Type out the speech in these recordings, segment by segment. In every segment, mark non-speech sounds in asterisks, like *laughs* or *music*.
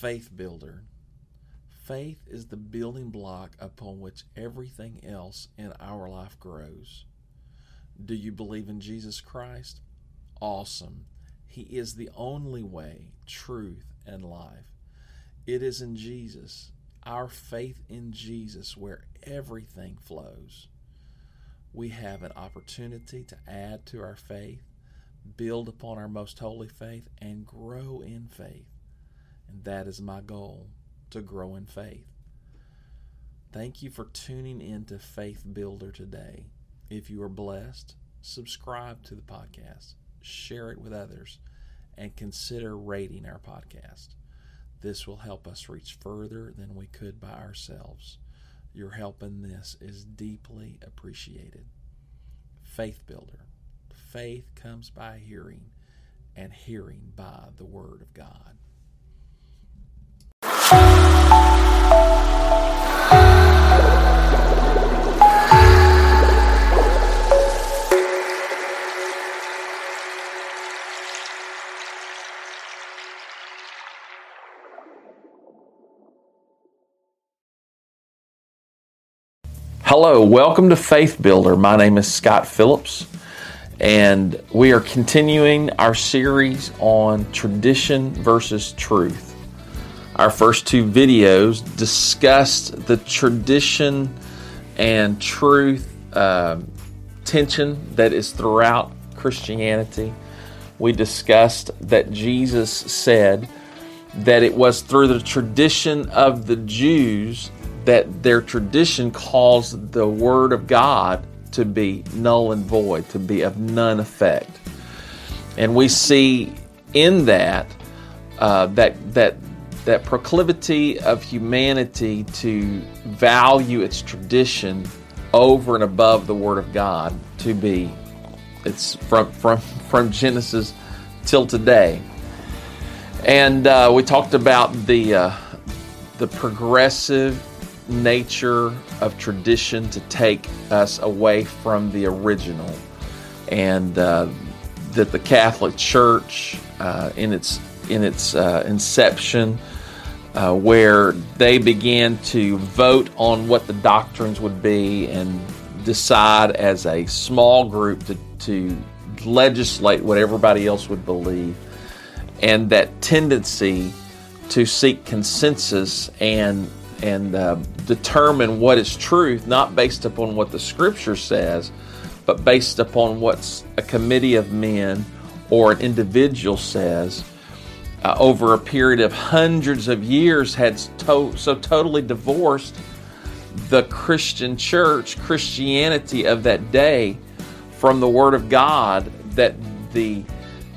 faith builder. Faith is the building block upon which everything else in our life grows. Do you believe in Jesus Christ? Awesome. He is the only way, truth, and life. It is in Jesus, our faith in Jesus, where everything flows. We have an opportunity to add to our faith, build upon our most holy faith, and grow in faith. And that is my goal to grow in faith. Thank you for tuning in to Faith Builder today. If you are blessed, subscribe to the podcast, share it with others, and consider rating our podcast. This will help us reach further than we could by ourselves. Your help in this is deeply appreciated. Faith Builder. Faith comes by hearing, and hearing by the Word of God. Hello, welcome to Faith Builder. My name is Scott Phillips, and we are continuing our series on tradition versus truth. Our first two videos discussed the tradition and truth uh, tension that is throughout Christianity. We discussed that Jesus said that it was through the tradition of the Jews that their tradition caused the word of God to be null and void, to be of none effect. And we see in that uh, that that that proclivity of humanity to value its tradition over and above the Word of God to be it's from from from Genesis till today. And uh, we talked about the uh, the progressive nature of tradition to take us away from the original, and uh, that the Catholic Church, uh, in its in its uh, inception, uh, where they began to vote on what the doctrines would be and decide as a small group to, to legislate what everybody else would believe, and that tendency to seek consensus and and uh, determine what is truth, not based upon what the Scripture says, but based upon what a committee of men or an individual says. Uh, over a period of hundreds of years, had to- so totally divorced the Christian church, Christianity of that day, from the Word of God that the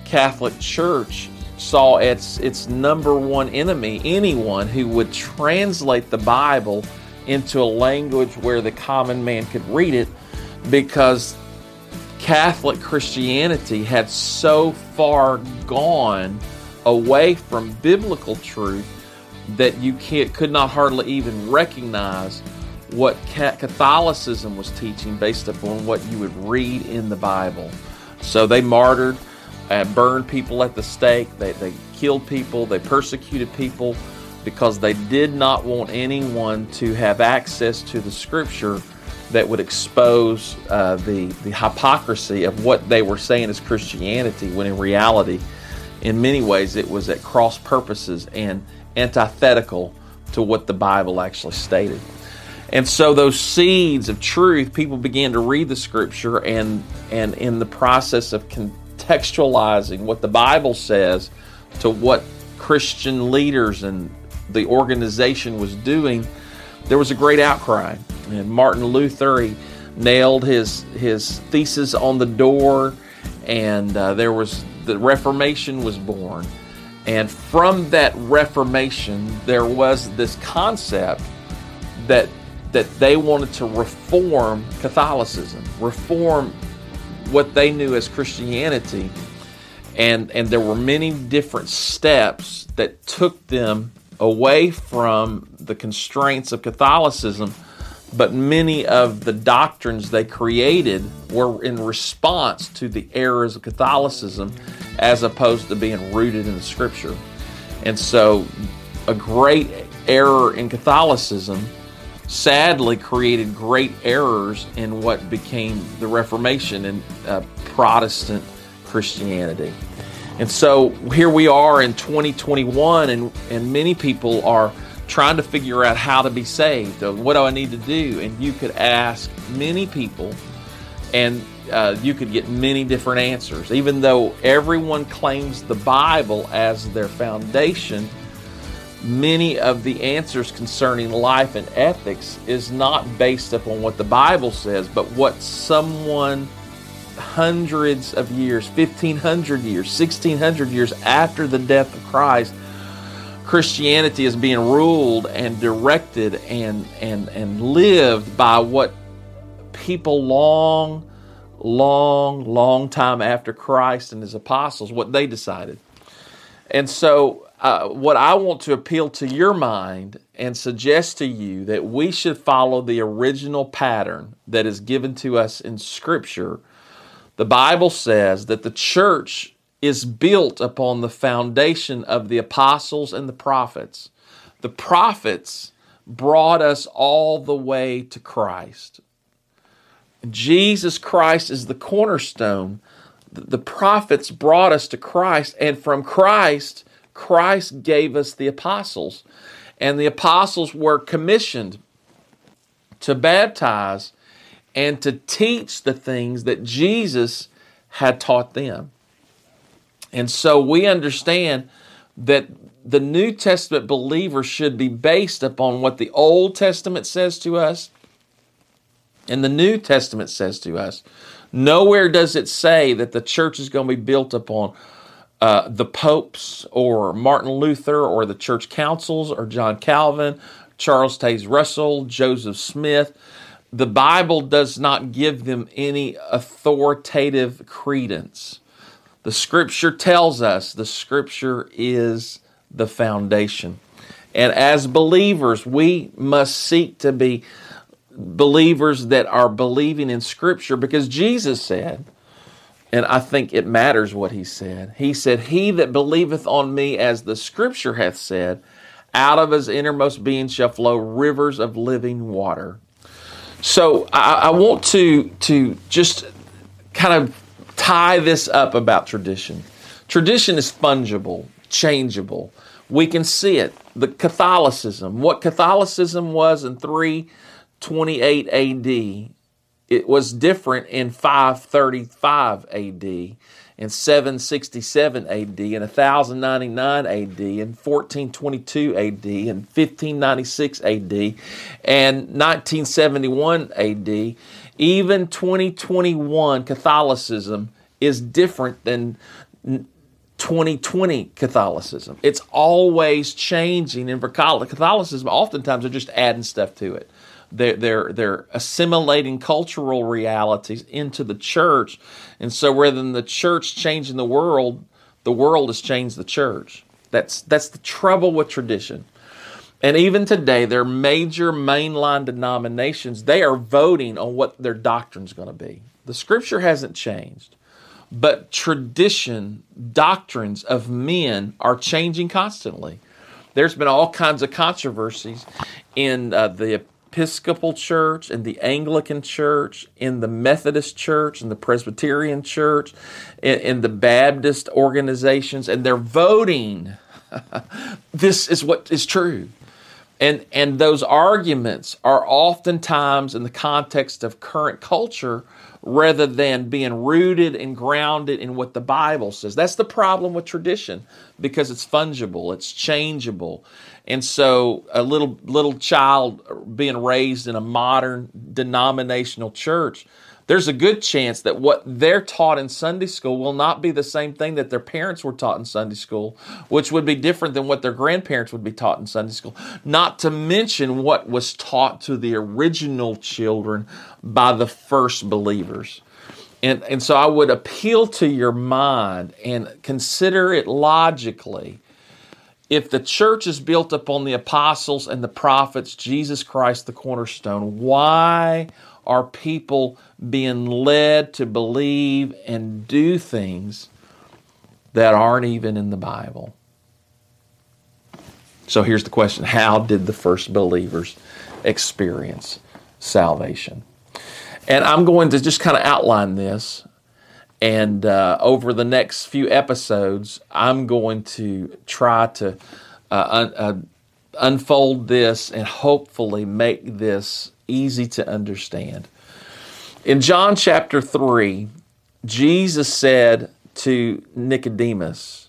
Catholic Church saw its its number one enemy anyone who would translate the Bible into a language where the common man could read it because Catholic Christianity had so far gone away from biblical truth that you could not hardly even recognize what Catholicism was teaching based upon what you would read in the Bible. So they martyred uh, burned people at the stake. They, they killed people. They persecuted people because they did not want anyone to have access to the scripture that would expose uh, the, the hypocrisy of what they were saying as Christianity, when in reality, in many ways, it was at cross purposes and antithetical to what the Bible actually stated. And so those seeds of truth, people began to read the scripture and and in the process of con- contextualizing what the Bible says to what Christian leaders and the organization was doing, there was a great outcry. And Martin Luther, he nailed his his thesis on the door, and uh, there was the Reformation was born. And from that Reformation, there was this concept that that they wanted to reform Catholicism, reform what they knew as Christianity. And, and there were many different steps that took them away from the constraints of Catholicism, but many of the doctrines they created were in response to the errors of Catholicism as opposed to being rooted in the Scripture. And so a great error in Catholicism sadly created great errors in what became the Reformation and uh, Protestant Christianity. And so here we are in 2021, and, and many people are trying to figure out how to be saved. What do I need to do? And you could ask many people, and uh, you could get many different answers. Even though everyone claims the Bible as their foundation, many of the answers concerning life and ethics is not based upon what the Bible says, but what someone hundreds of years, 1500 years, 1600 years after the death of Christ, Christianity is being ruled and directed and, and, and lived by what people long, long, long time after Christ and his apostles, what they decided. And so uh, what I want to appeal to your mind and suggest to you that we should follow the original pattern that is given to us in Scripture. The Bible says that the church is built upon the foundation of the apostles and the prophets. The prophets brought us all the way to Christ. Jesus Christ is the cornerstone. The prophets brought us to Christ, and from Christ, Christ gave us the apostles, and the apostles were commissioned to baptize and to teach the things that Jesus had taught them. And so we understand that the New Testament believer should be based upon what the Old Testament says to us and the New Testament says to us. Nowhere does it say that the church is going to be built upon uh, the popes or Martin Luther or the church councils or John Calvin, Charles Taze Russell, Joseph Smith. The Bible does not give them any authoritative credence. The scripture tells us the scripture is the foundation. And as believers, we must seek to be believers that are believing in scripture because Jesus said, and I think it matters what he said. He said, He that believeth on me, as the scripture hath said, out of his innermost being shall flow rivers of living water. So I, I want to, to just kind of tie this up about tradition. Tradition is fungible, changeable. We can see it. The Catholicism, what Catholicism was in 328 AD it was different in 535 AD, in 767 AD, in 1099 AD, in 1422 AD, in 1596 AD, and 1971 AD. Even 2021 Catholicism is different than 2020 Catholicism. It's always changing, and for Catholicism, oftentimes they're just adding stuff to it. They're, they're, they're assimilating cultural realities into the church. And so rather than the church changing the world, the world has changed the church. That's, that's the trouble with tradition. And even today, their major mainline denominations, they are voting on what their doctrine is going to be. The scripture hasn't changed, but tradition, doctrines of men are changing constantly. There's been all kinds of controversies in uh, the Episcopal Church, in the Anglican Church, in the Methodist Church, in the Presbyterian Church, in, in the Baptist organizations, and they're voting. *laughs* this is what is true. And, and those arguments are oftentimes in the context of current culture rather than being rooted and grounded in what the Bible says. That's the problem with tradition because it's fungible, it's changeable. And so a little little child being raised in a modern denominational church, there's a good chance that what they're taught in Sunday school will not be the same thing that their parents were taught in Sunday school, which would be different than what their grandparents would be taught in Sunday school. Not to mention what was taught to the original children by the first believers. And, and so I would appeal to your mind and consider it logically if the church is built upon the apostles and the prophets, Jesus Christ the cornerstone, why are people being led to believe and do things that aren't even in the Bible? So here's the question How did the first believers experience salvation? And I'm going to just kind of outline this. And uh, over the next few episodes, I'm going to try to uh, un- uh, unfold this and hopefully make this easy to understand. In John chapter 3, Jesus said to Nicodemus,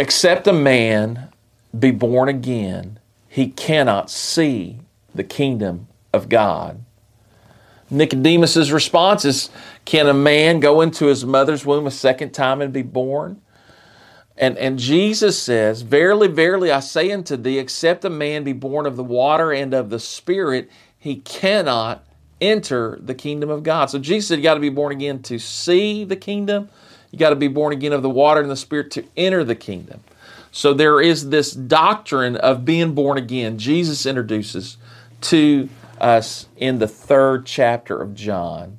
Except a man be born again, he cannot see the kingdom of God. Nicodemus's response is Can a man go into his mother's womb a second time and be born? And, and Jesus says, Verily, verily, I say unto thee, except a man be born of the water and of the Spirit, he cannot enter the kingdom of God. So Jesus said, You got to be born again to see the kingdom. You got to be born again of the water and the Spirit to enter the kingdom. So there is this doctrine of being born again. Jesus introduces to us in the third chapter of John.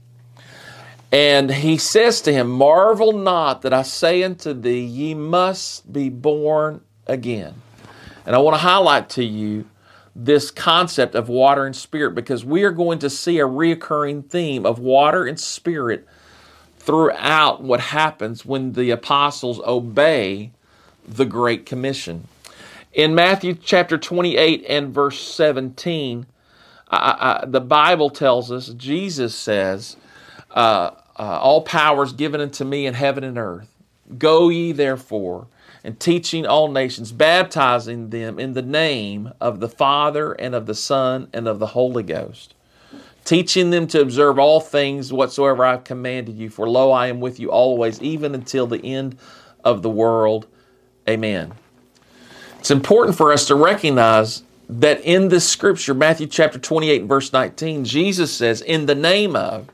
And he says to him, Marvel not that I say unto thee, ye must be born again. And I want to highlight to you this concept of water and spirit because we are going to see a reoccurring theme of water and spirit throughout what happens when the apostles obey the Great Commission. In Matthew chapter 28 and verse 17, I, I, the Bible tells us, Jesus says, uh, uh, All power is given unto me in heaven and earth. Go ye therefore and teaching all nations, baptizing them in the name of the Father and of the Son and of the Holy Ghost, teaching them to observe all things whatsoever I have commanded you. For lo, I am with you always, even until the end of the world. Amen. It's important for us to recognize that in this scripture, Matthew chapter 28 verse 19, Jesus says, In the name of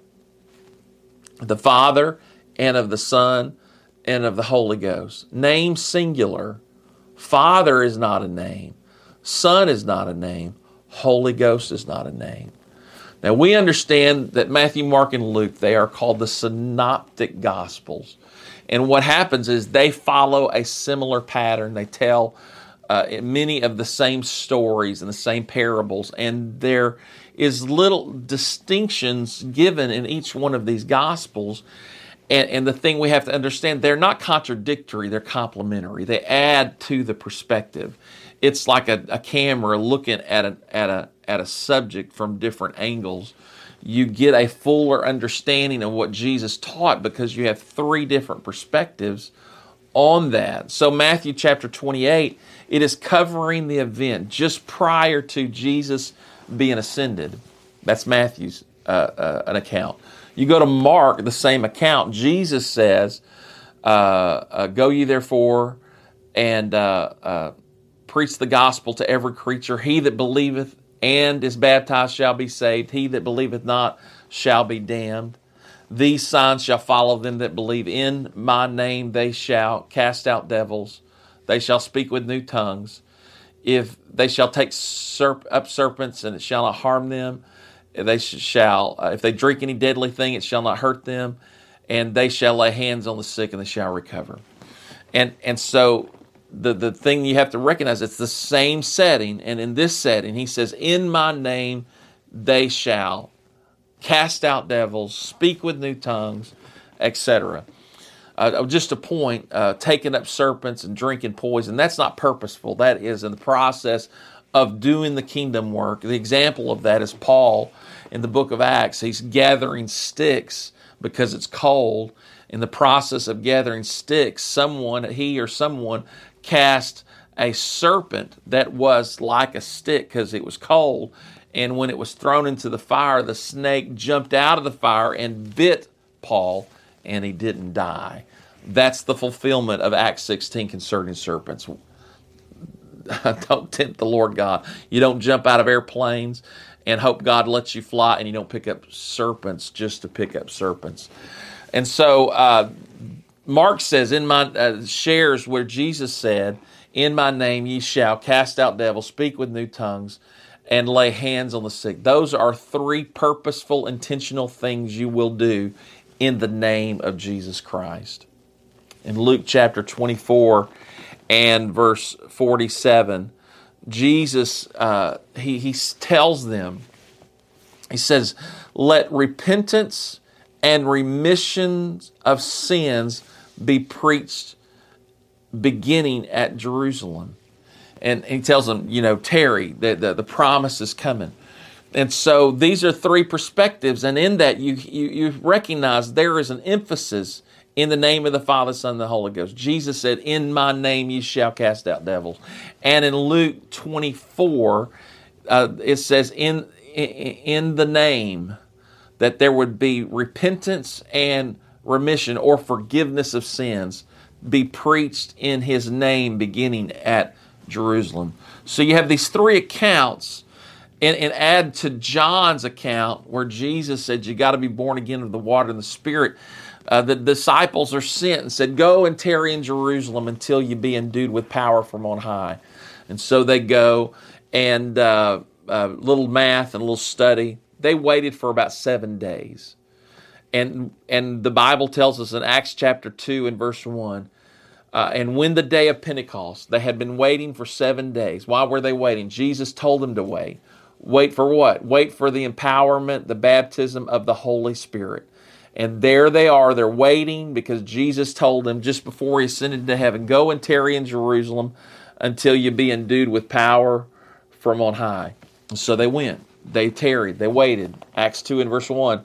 the Father and of the Son and of the Holy Ghost. Name singular. Father is not a name. Son is not a name. Holy Ghost is not a name. Now we understand that Matthew, Mark, and Luke, they are called the synoptic gospels. And what happens is they follow a similar pattern. They tell uh, many of the same stories and the same parables, and there is little distinctions given in each one of these gospels. And, and the thing we have to understand, they're not contradictory, they're complementary. They add to the perspective. It's like a, a camera looking at at, a, at a subject from different angles. You get a fuller understanding of what Jesus taught because you have three different perspectives on that. So, Matthew chapter 28, it is covering the event just prior to Jesus being ascended. That's Matthew's uh, uh, an account. You go to Mark, the same account. Jesus says, uh, uh, Go ye therefore and uh, uh, preach the gospel to every creature. He that believeth and is baptized shall be saved. He that believeth not shall be damned. These signs shall follow them that believe. In my name they shall cast out devils. They shall speak with new tongues. If they shall take serp- up serpents and it shall not harm them they shall, uh, if they drink any deadly thing, it shall not hurt them, and they shall lay hands on the sick and they shall recover. And and so the the thing you have to recognize it's the same setting, and in this setting, he says, "In my name they shall cast out devils, speak with new tongues, etc." Uh, just a point, uh, taking up serpents and drinking poison, that's not purposeful. That is in the process of doing the kingdom work. The example of that is Paul in the book of Acts. He's gathering sticks because it's cold. In the process of gathering sticks, someone, he or someone, cast a serpent that was like a stick because it was cold. And when it was thrown into the fire, the snake jumped out of the fire and bit Paul, and he didn't die. That's the fulfillment of Acts 16 concerning serpents. *laughs* don't tempt the Lord God. You don't jump out of airplanes and hope God lets you fly, and you don't pick up serpents just to pick up serpents. And so uh, Mark says in my uh, shares where Jesus said, "In my name ye shall cast out devils, speak with new tongues." And lay hands on the sick. Those are three purposeful, intentional things you will do in the name of Jesus Christ. In Luke chapter 24 and verse 47, Jesus, uh, he, he tells them, he says, let repentance and remission of sins be preached beginning at Jerusalem. And he tells them, you know, tarry, the, the, the promise is coming. And so these are three perspectives. And in that, you, you, you recognize there is an emphasis in the name of the Father, Son, and the Holy Ghost. Jesus said, In my name you shall cast out devils. And in Luke 24, uh, it says, in, in the name, that there would be repentance and remission or forgiveness of sins be preached in his name beginning at Jerusalem. So you have these three accounts and, and add to John's account where Jesus said you got to be born again of the water and the spirit. Uh, the disciples are sent and said, Go and tarry in Jerusalem until you be endued with power from on high. And so they go, and uh, uh, little math and a little study. They waited for about seven days. And, and the Bible tells us in Acts chapter 2 and verse 1 uh, and when the day of Pentecost, they had been waiting for seven days. Why were they waiting? Jesus told them to wait. Wait for what? Wait for the empowerment, the baptism of the Holy Spirit. And there they are. They're waiting because Jesus told them just before he ascended to heaven go and tarry in Jerusalem until you be endued with power from on high. And so they went. They tarried. They waited. Acts 2 and verse 1.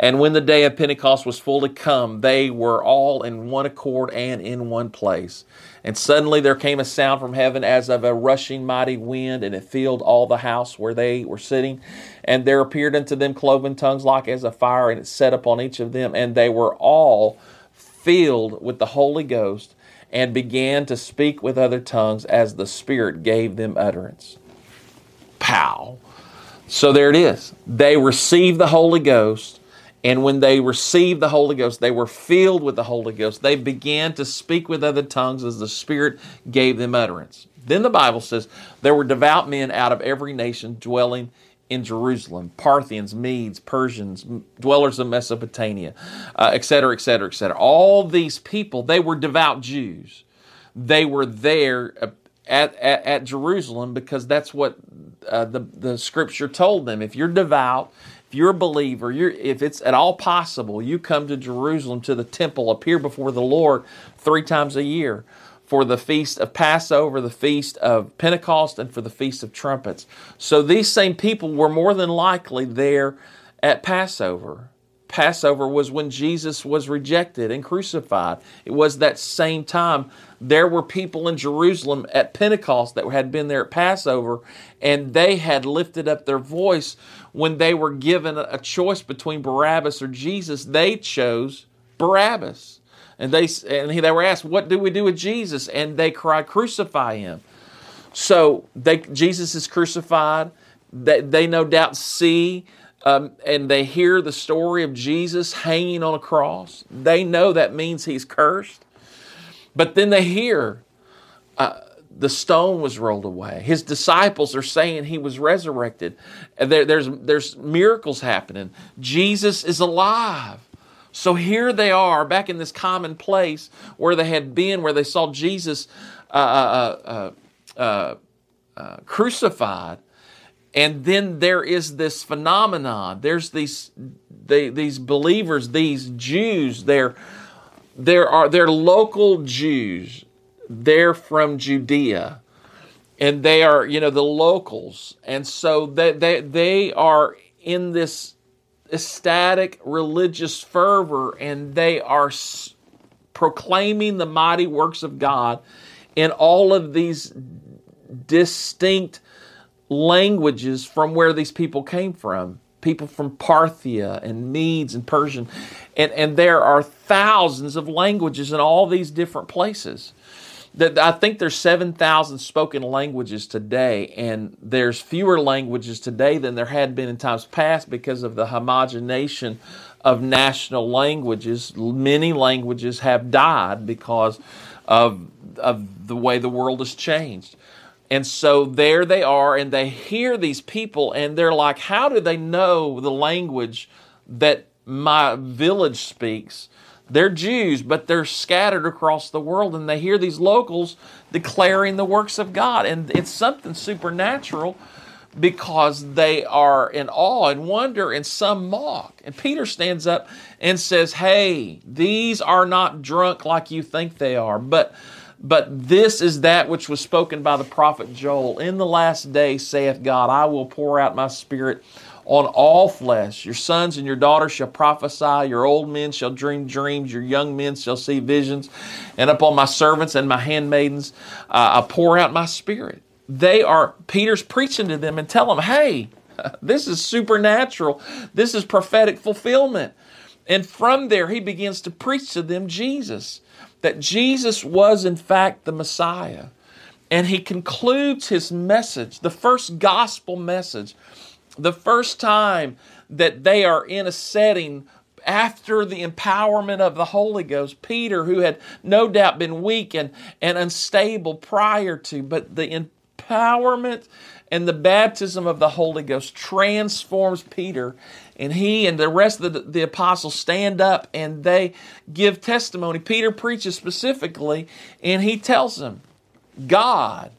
And when the day of Pentecost was fully come, they were all in one accord and in one place. And suddenly there came a sound from heaven as of a rushing mighty wind, and it filled all the house where they were sitting. And there appeared unto them cloven tongues like as a fire, and it set upon each of them. And they were all filled with the Holy Ghost, and began to speak with other tongues as the Spirit gave them utterance. Pow. So there it is. They received the Holy Ghost and when they received the Holy Ghost, they were filled with the Holy Ghost. They began to speak with other tongues as the Spirit gave them utterance. Then the Bible says there were devout men out of every nation dwelling in Jerusalem Parthians, Medes, Persians, dwellers of Mesopotamia, etc., etc., cetera, et cetera, et cetera. All these people, they were devout Jews. They were there uh, at, at, at Jerusalem because that's what uh, the, the scripture told them. If you're devout, if you're a believer, you're, if it's at all possible, you come to Jerusalem to the temple, appear before the Lord three times a year for the feast of Passover, the feast of Pentecost, and for the feast of trumpets. So these same people were more than likely there at Passover. Passover was when Jesus was rejected and crucified. It was that same time. There were people in Jerusalem at Pentecost that had been there at Passover, and they had lifted up their voice when they were given a choice between Barabbas or Jesus, they chose Barabbas. And they and they were asked, "What do we do with Jesus?" And they cried, "Crucify him." So they, Jesus is crucified. They, they no doubt see um, and they hear the story of Jesus hanging on a cross. They know that means he's cursed. But then they hear uh, the stone was rolled away. His disciples are saying he was resurrected. There, there's, there's miracles happening. Jesus is alive. So here they are back in this common place where they had been, where they saw Jesus uh, uh, uh, uh, uh crucified. And then there is this phenomenon. There's these, they, these believers, these Jews, they're, there are, they're local Jews they're from Judea and they are, you know, the locals. And so they, they, they are in this ecstatic religious fervor and they are s- proclaiming the mighty works of God in all of these distinct languages from where these people came from. People from Parthia and Medes and Persian. And, and there are thousands of languages in all these different places I think there's 7,000 spoken languages today, and there's fewer languages today than there had been in times past because of the homogenation of national languages. Many languages have died because of, of the way the world has changed. And so there they are, and they hear these people, and they're like, How do they know the language that my village speaks? They're Jews, but they're scattered across the world, and they hear these locals declaring the works of God. And it's something supernatural because they are in awe and wonder, and some mock. And Peter stands up and says, Hey, these are not drunk like you think they are, but but this is that which was spoken by the prophet Joel. In the last day, saith God, I will pour out my spirit on all flesh. Your sons and your daughters shall prophesy, your old men shall dream dreams, your young men shall see visions, and upon my servants and my handmaidens uh, I pour out my spirit. They are, Peter's preaching to them and tell them, hey, *laughs* this is supernatural. This is prophetic fulfillment. And from there, he begins to preach to them Jesus, that Jesus was in fact the Messiah. And he concludes his message, the first gospel message, the first time that they are in a setting after the empowerment of the Holy Ghost, Peter, who had no doubt been weak and, and unstable prior to, but the empowerment and the baptism of the Holy Ghost transforms Peter, and he and the rest of the, the apostles stand up and they give testimony. Peter preaches specifically, and he tells them, God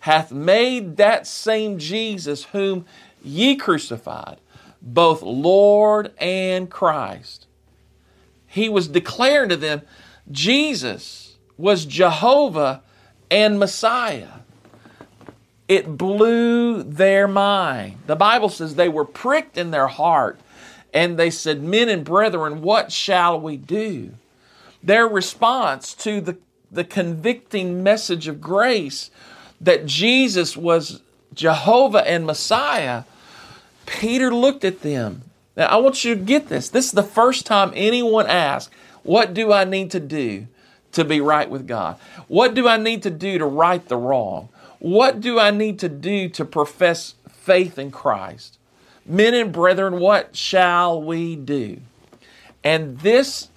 hath made that same Jesus whom ye crucified, both Lord and Christ. He was declaring to them Jesus was Jehovah and Messiah. It blew their mind. The Bible says they were pricked in their heart and they said, Men and brethren, what shall we do? Their response to the, the convicting message of grace that Jesus was Jehovah and Messiah Peter looked at them. Now, I want you to get this. This is the first time anyone asked, What do I need to do to be right with God? What do I need to do to right the wrong? What do I need to do to profess faith in Christ? Men and brethren, what shall we do? And this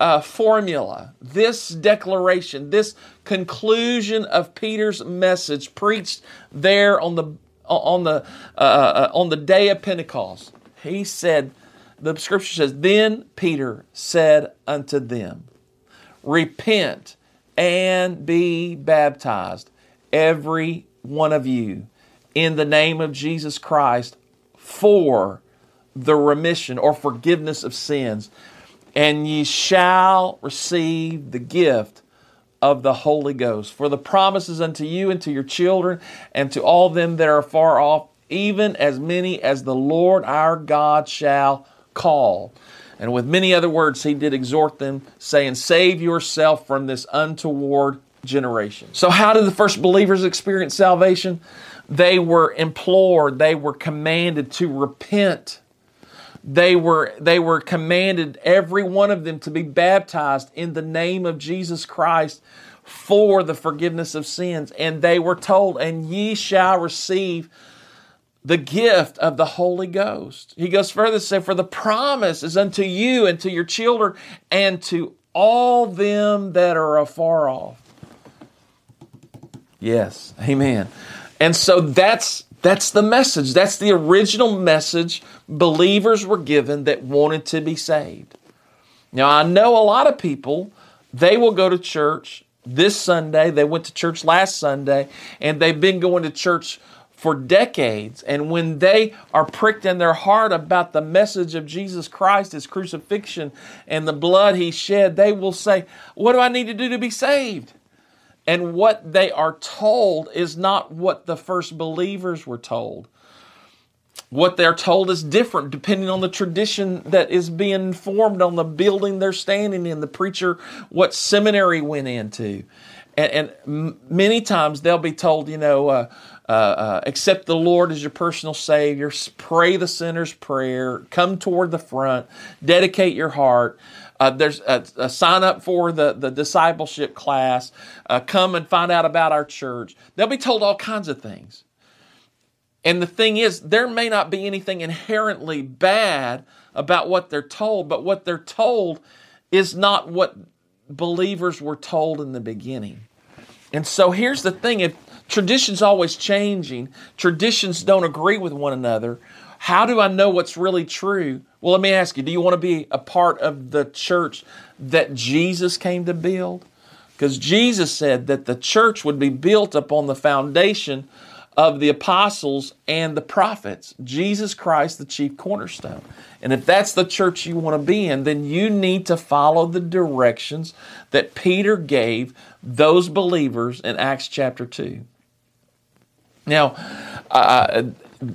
uh, formula, this declaration, this conclusion of Peter's message preached there on the on the uh, uh, on the day of Pentecost. He said, the scripture says, then Peter said unto them, Repent and be baptized, every one of you, in the name of Jesus Christ, for the remission or forgiveness of sins, and ye shall receive the gift of the Holy Ghost. For the promises unto you and to your children and to all them that are far off, even as many as the Lord our God shall call. And with many other words, he did exhort them, saying, Save yourself from this untoward generation. So, how did the first believers experience salvation? They were implored, they were commanded to repent they were they were commanded every one of them to be baptized in the name of Jesus Christ for the forgiveness of sins and they were told and ye shall receive the gift of the Holy Ghost. He goes further to say, For the promise is unto you and to your children and to all them that are afar off. Yes, amen. And so that's that's the message. That's the original message believers were given that wanted to be saved. Now, I know a lot of people, they will go to church this Sunday, they went to church last Sunday, and they've been going to church for decades. And when they are pricked in their heart about the message of Jesus Christ, his crucifixion, and the blood he shed, they will say, What do I need to do to be saved? And what they are told is not what the first believers were told. What they're told is different depending on the tradition that is being formed on the building they're standing in, the preacher, what seminary went into. And, and many times they'll be told, you know, uh, uh, uh, accept the Lord as your personal Savior, pray the sinner's prayer, come toward the front, dedicate your heart. Uh, there's a, a, sign up for the, the discipleship class. Uh, come and find out about our church. They'll be told all kinds of things. And the thing is, there may not be anything inherently bad about what they're told, but what they're told is not what believers were told in the beginning. And so here's the thing if tradition's always changing, traditions don't agree with one another, how do I know what's really true? Well, let me ask you do you want to be a part of the church that Jesus came to build? Because Jesus said that the church would be built upon the foundation of the apostles and the prophets, Jesus Christ, the chief cornerstone. And if that's the church you want to be in, then you need to follow the directions that Peter gave those believers in Acts chapter 2. Now, uh,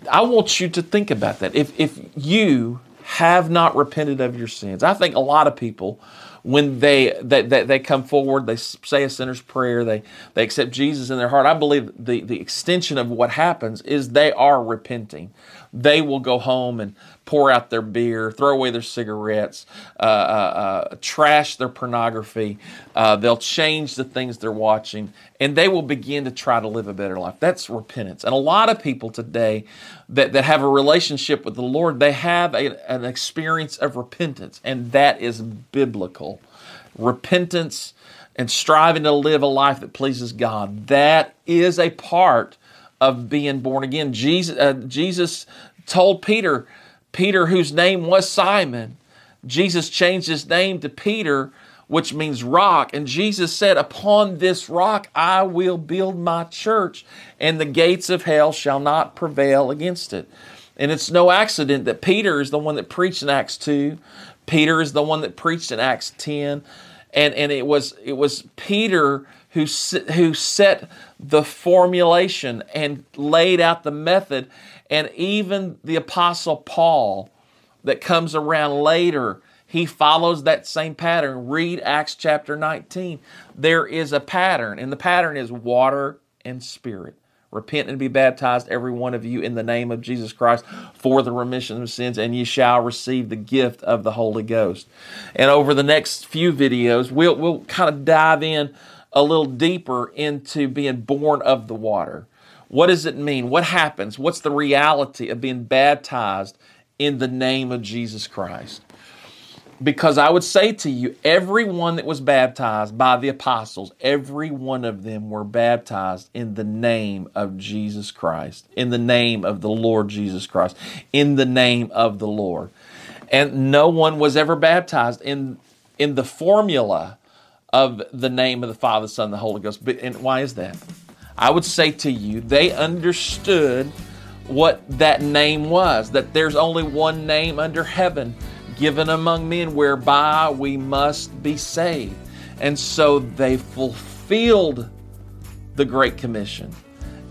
I want you to think about that. If, if you have not repented of your sins, I think a lot of people when they, they, they, they, come forward, they say a sinner's prayer, they, they accept Jesus in their heart, I believe the, the extension of what happens is they are repenting. They will go home and pour out their beer, throw away their cigarettes, uh, uh, uh, trash their pornography. Uh, they'll change the things they're watching, and they will begin to try to live a better life. That's repentance. And a lot of people today that, that have a relationship with the Lord, they have a, an experience of repentance, and that is biblical. Repentance and striving to live a life that pleases God, that is a part of being born again. Jesus, uh, Jesus told Peter, Peter, whose name was Simon, Jesus changed his name to Peter, which means rock. And Jesus said, Upon this rock I will build my church, and the gates of hell shall not prevail against it. And it's no accident that Peter is the one that preached in Acts 2. Peter is the one that preached in Acts 10. And, and it was it was Peter who, who set the formulation and laid out the method. And even the Apostle Paul, that comes around later, he follows that same pattern. Read Acts chapter 19. There is a pattern, and the pattern is water and spirit. Repent and be baptized, every one of you, in the name of Jesus Christ for the remission of sins, and ye shall receive the gift of the Holy Ghost. And over the next few videos, we'll, we'll kind of dive in a little deeper into being born of the water. What does it mean? What happens? What's the reality of being baptized in the name of Jesus Christ? Because I would say to you, everyone that was baptized by the apostles, every one of them were baptized in the name of Jesus Christ, in the name of the Lord Jesus Christ, in the name of the Lord. And no one was ever baptized in, in the formula of the name of the Father, Son, the Holy Ghost. But, and why is that? I would say to you, they understood what that name was, that there's only one name under heaven given among men whereby we must be saved. And so they fulfilled the Great Commission.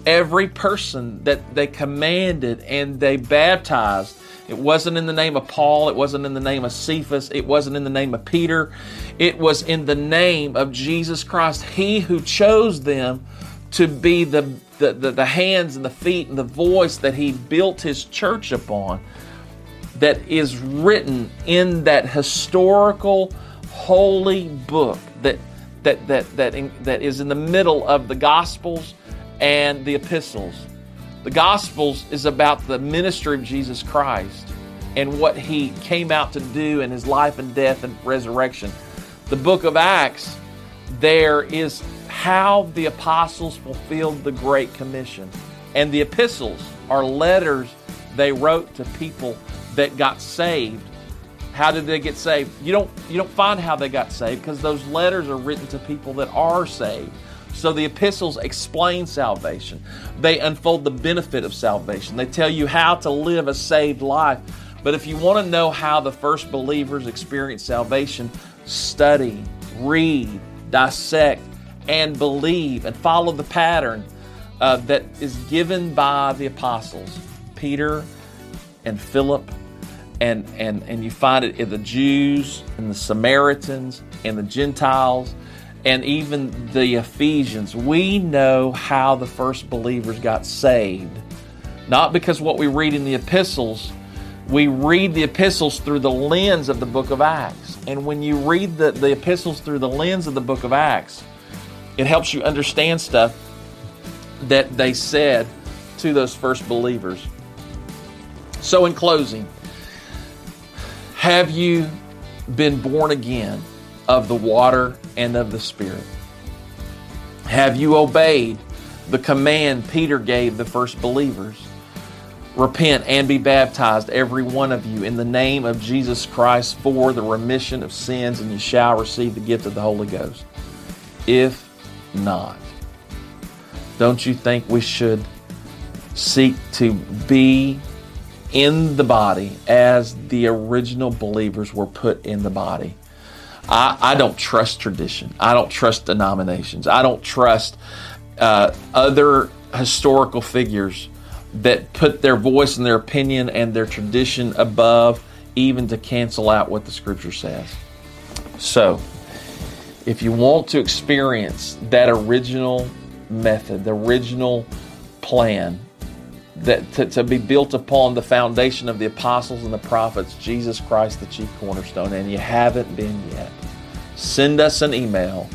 Every person that they commanded and they baptized it wasn't in the name of Paul. It wasn't in the name of Cephas. It wasn't in the name of Peter. It was in the name of Jesus Christ. He who chose them to be the, the, the, the hands and the feet and the voice that he built his church upon, that is written in that historical, holy book that, that, that, that, in, that is in the middle of the Gospels and the epistles the Gospels is about the ministry of Jesus Christ and what he came out to do in his life and death and resurrection. The book of Acts, there is how the apostles fulfilled the Great Commission. And the epistles are letters they wrote to people that got saved. How did they get saved? You don't you don't find how they got saved because those letters are written to people that are saved. So the epistles explain salvation. They unfold the benefit of salvation. They tell you how to live a saved life. But if you want to know how the first believers experienced salvation, study, read, dissect, and believe, and follow the pattern uh, that is given by the apostles, Peter and Philip, and, and, and you find it in the Jews and the Samaritans and the Gentiles and even the Ephesians, we know how the first believers got saved. Not because what we read in the epistles, we read the epistles through the lens of the book of Acts. And when you read the, the epistles through the lens of the book of Acts, it helps you understand stuff that they said to those first believers. So, in closing, have you been born again? of the water and of the Spirit? Have you obeyed the command Peter gave the first believers? Repent and be baptized, every one of you, in the name of Jesus Christ for the remission of sins, and you shall receive the gift of the Holy Ghost. If not, don't you think we should seek to be in the body as the original believers were put in the body? I, I don't trust tradition. I don't trust denominations. I don't trust uh, other historical figures that put their voice and their opinion and their tradition above even to cancel out what the scripture says. So, if you want to experience that original method, the original plan, that to, to, be built upon the foundation of the apostles and the prophets, Jesus Christ, the chief cornerstone, and you haven't been yet, send us an email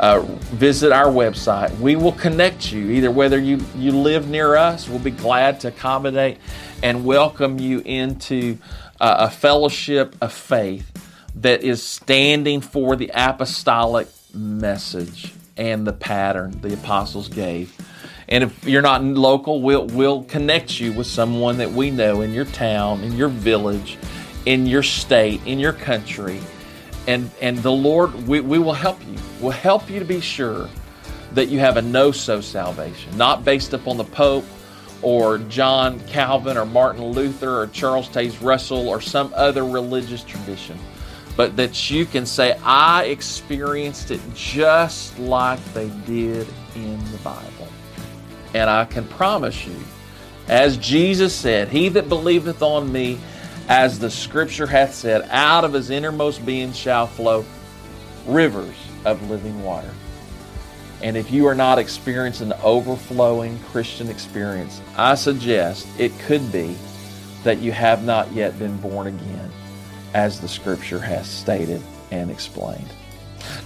uh, visit our website. We will connect you, either whether you, you live near us, we'll be glad to accommodate and welcome you into uh, a fellowship of faith that is standing for the apostolic message and the pattern the apostles gave. And if you're not local, we'll, we'll connect you with someone that we know in your town, in your village, in your state, in your country and and the Lord, we, we will help you. We'll help you to be sure that you have a know-so salvation, not based upon the Pope or John Calvin or Martin Luther or Charles Taze Russell or some other religious tradition, but that you can say, I experienced it just like they did in the Bible. And I can promise you, as Jesus said, He that believeth on me, as the scripture hath said, out of his innermost being shall flow rivers of living water. And if you are not experiencing an overflowing Christian experience, I suggest it could be that you have not yet been born again, as the scripture has stated and explained.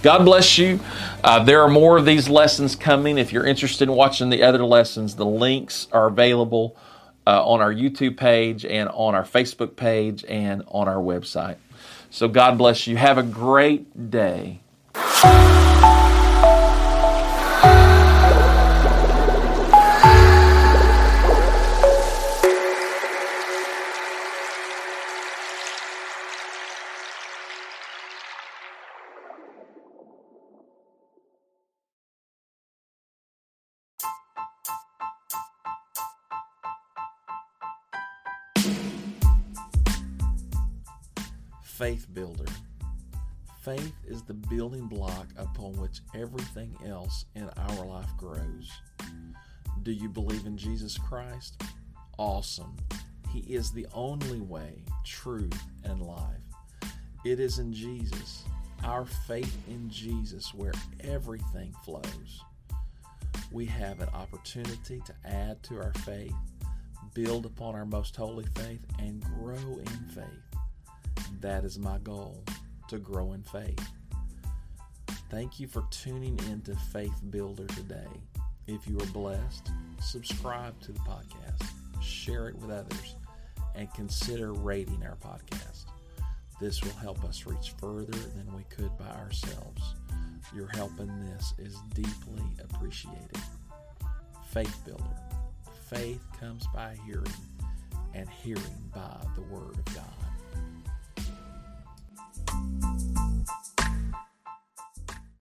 God bless you. Uh, there are more of these lessons coming. If you're interested in watching the other lessons, the links are available uh, on our YouTube page and on our Facebook page and on our website. So God bless you. Have a great day. Faith is the building block upon which everything else in our life grows. Do you believe in Jesus Christ? Awesome. He is the only way, truth, and life. It is in Jesus, our faith in Jesus, where everything flows. We have an opportunity to add to our faith, build upon our most holy faith, and grow in faith. That is my goal to grow in faith. Thank you for tuning in to Faith Builder today. If you are blessed, subscribe to the podcast, share it with others, and consider rating our podcast. This will help us reach further than we could by ourselves. Your help in this is deeply appreciated. Faith Builder. Faith comes by hearing, and hearing by the Word of God.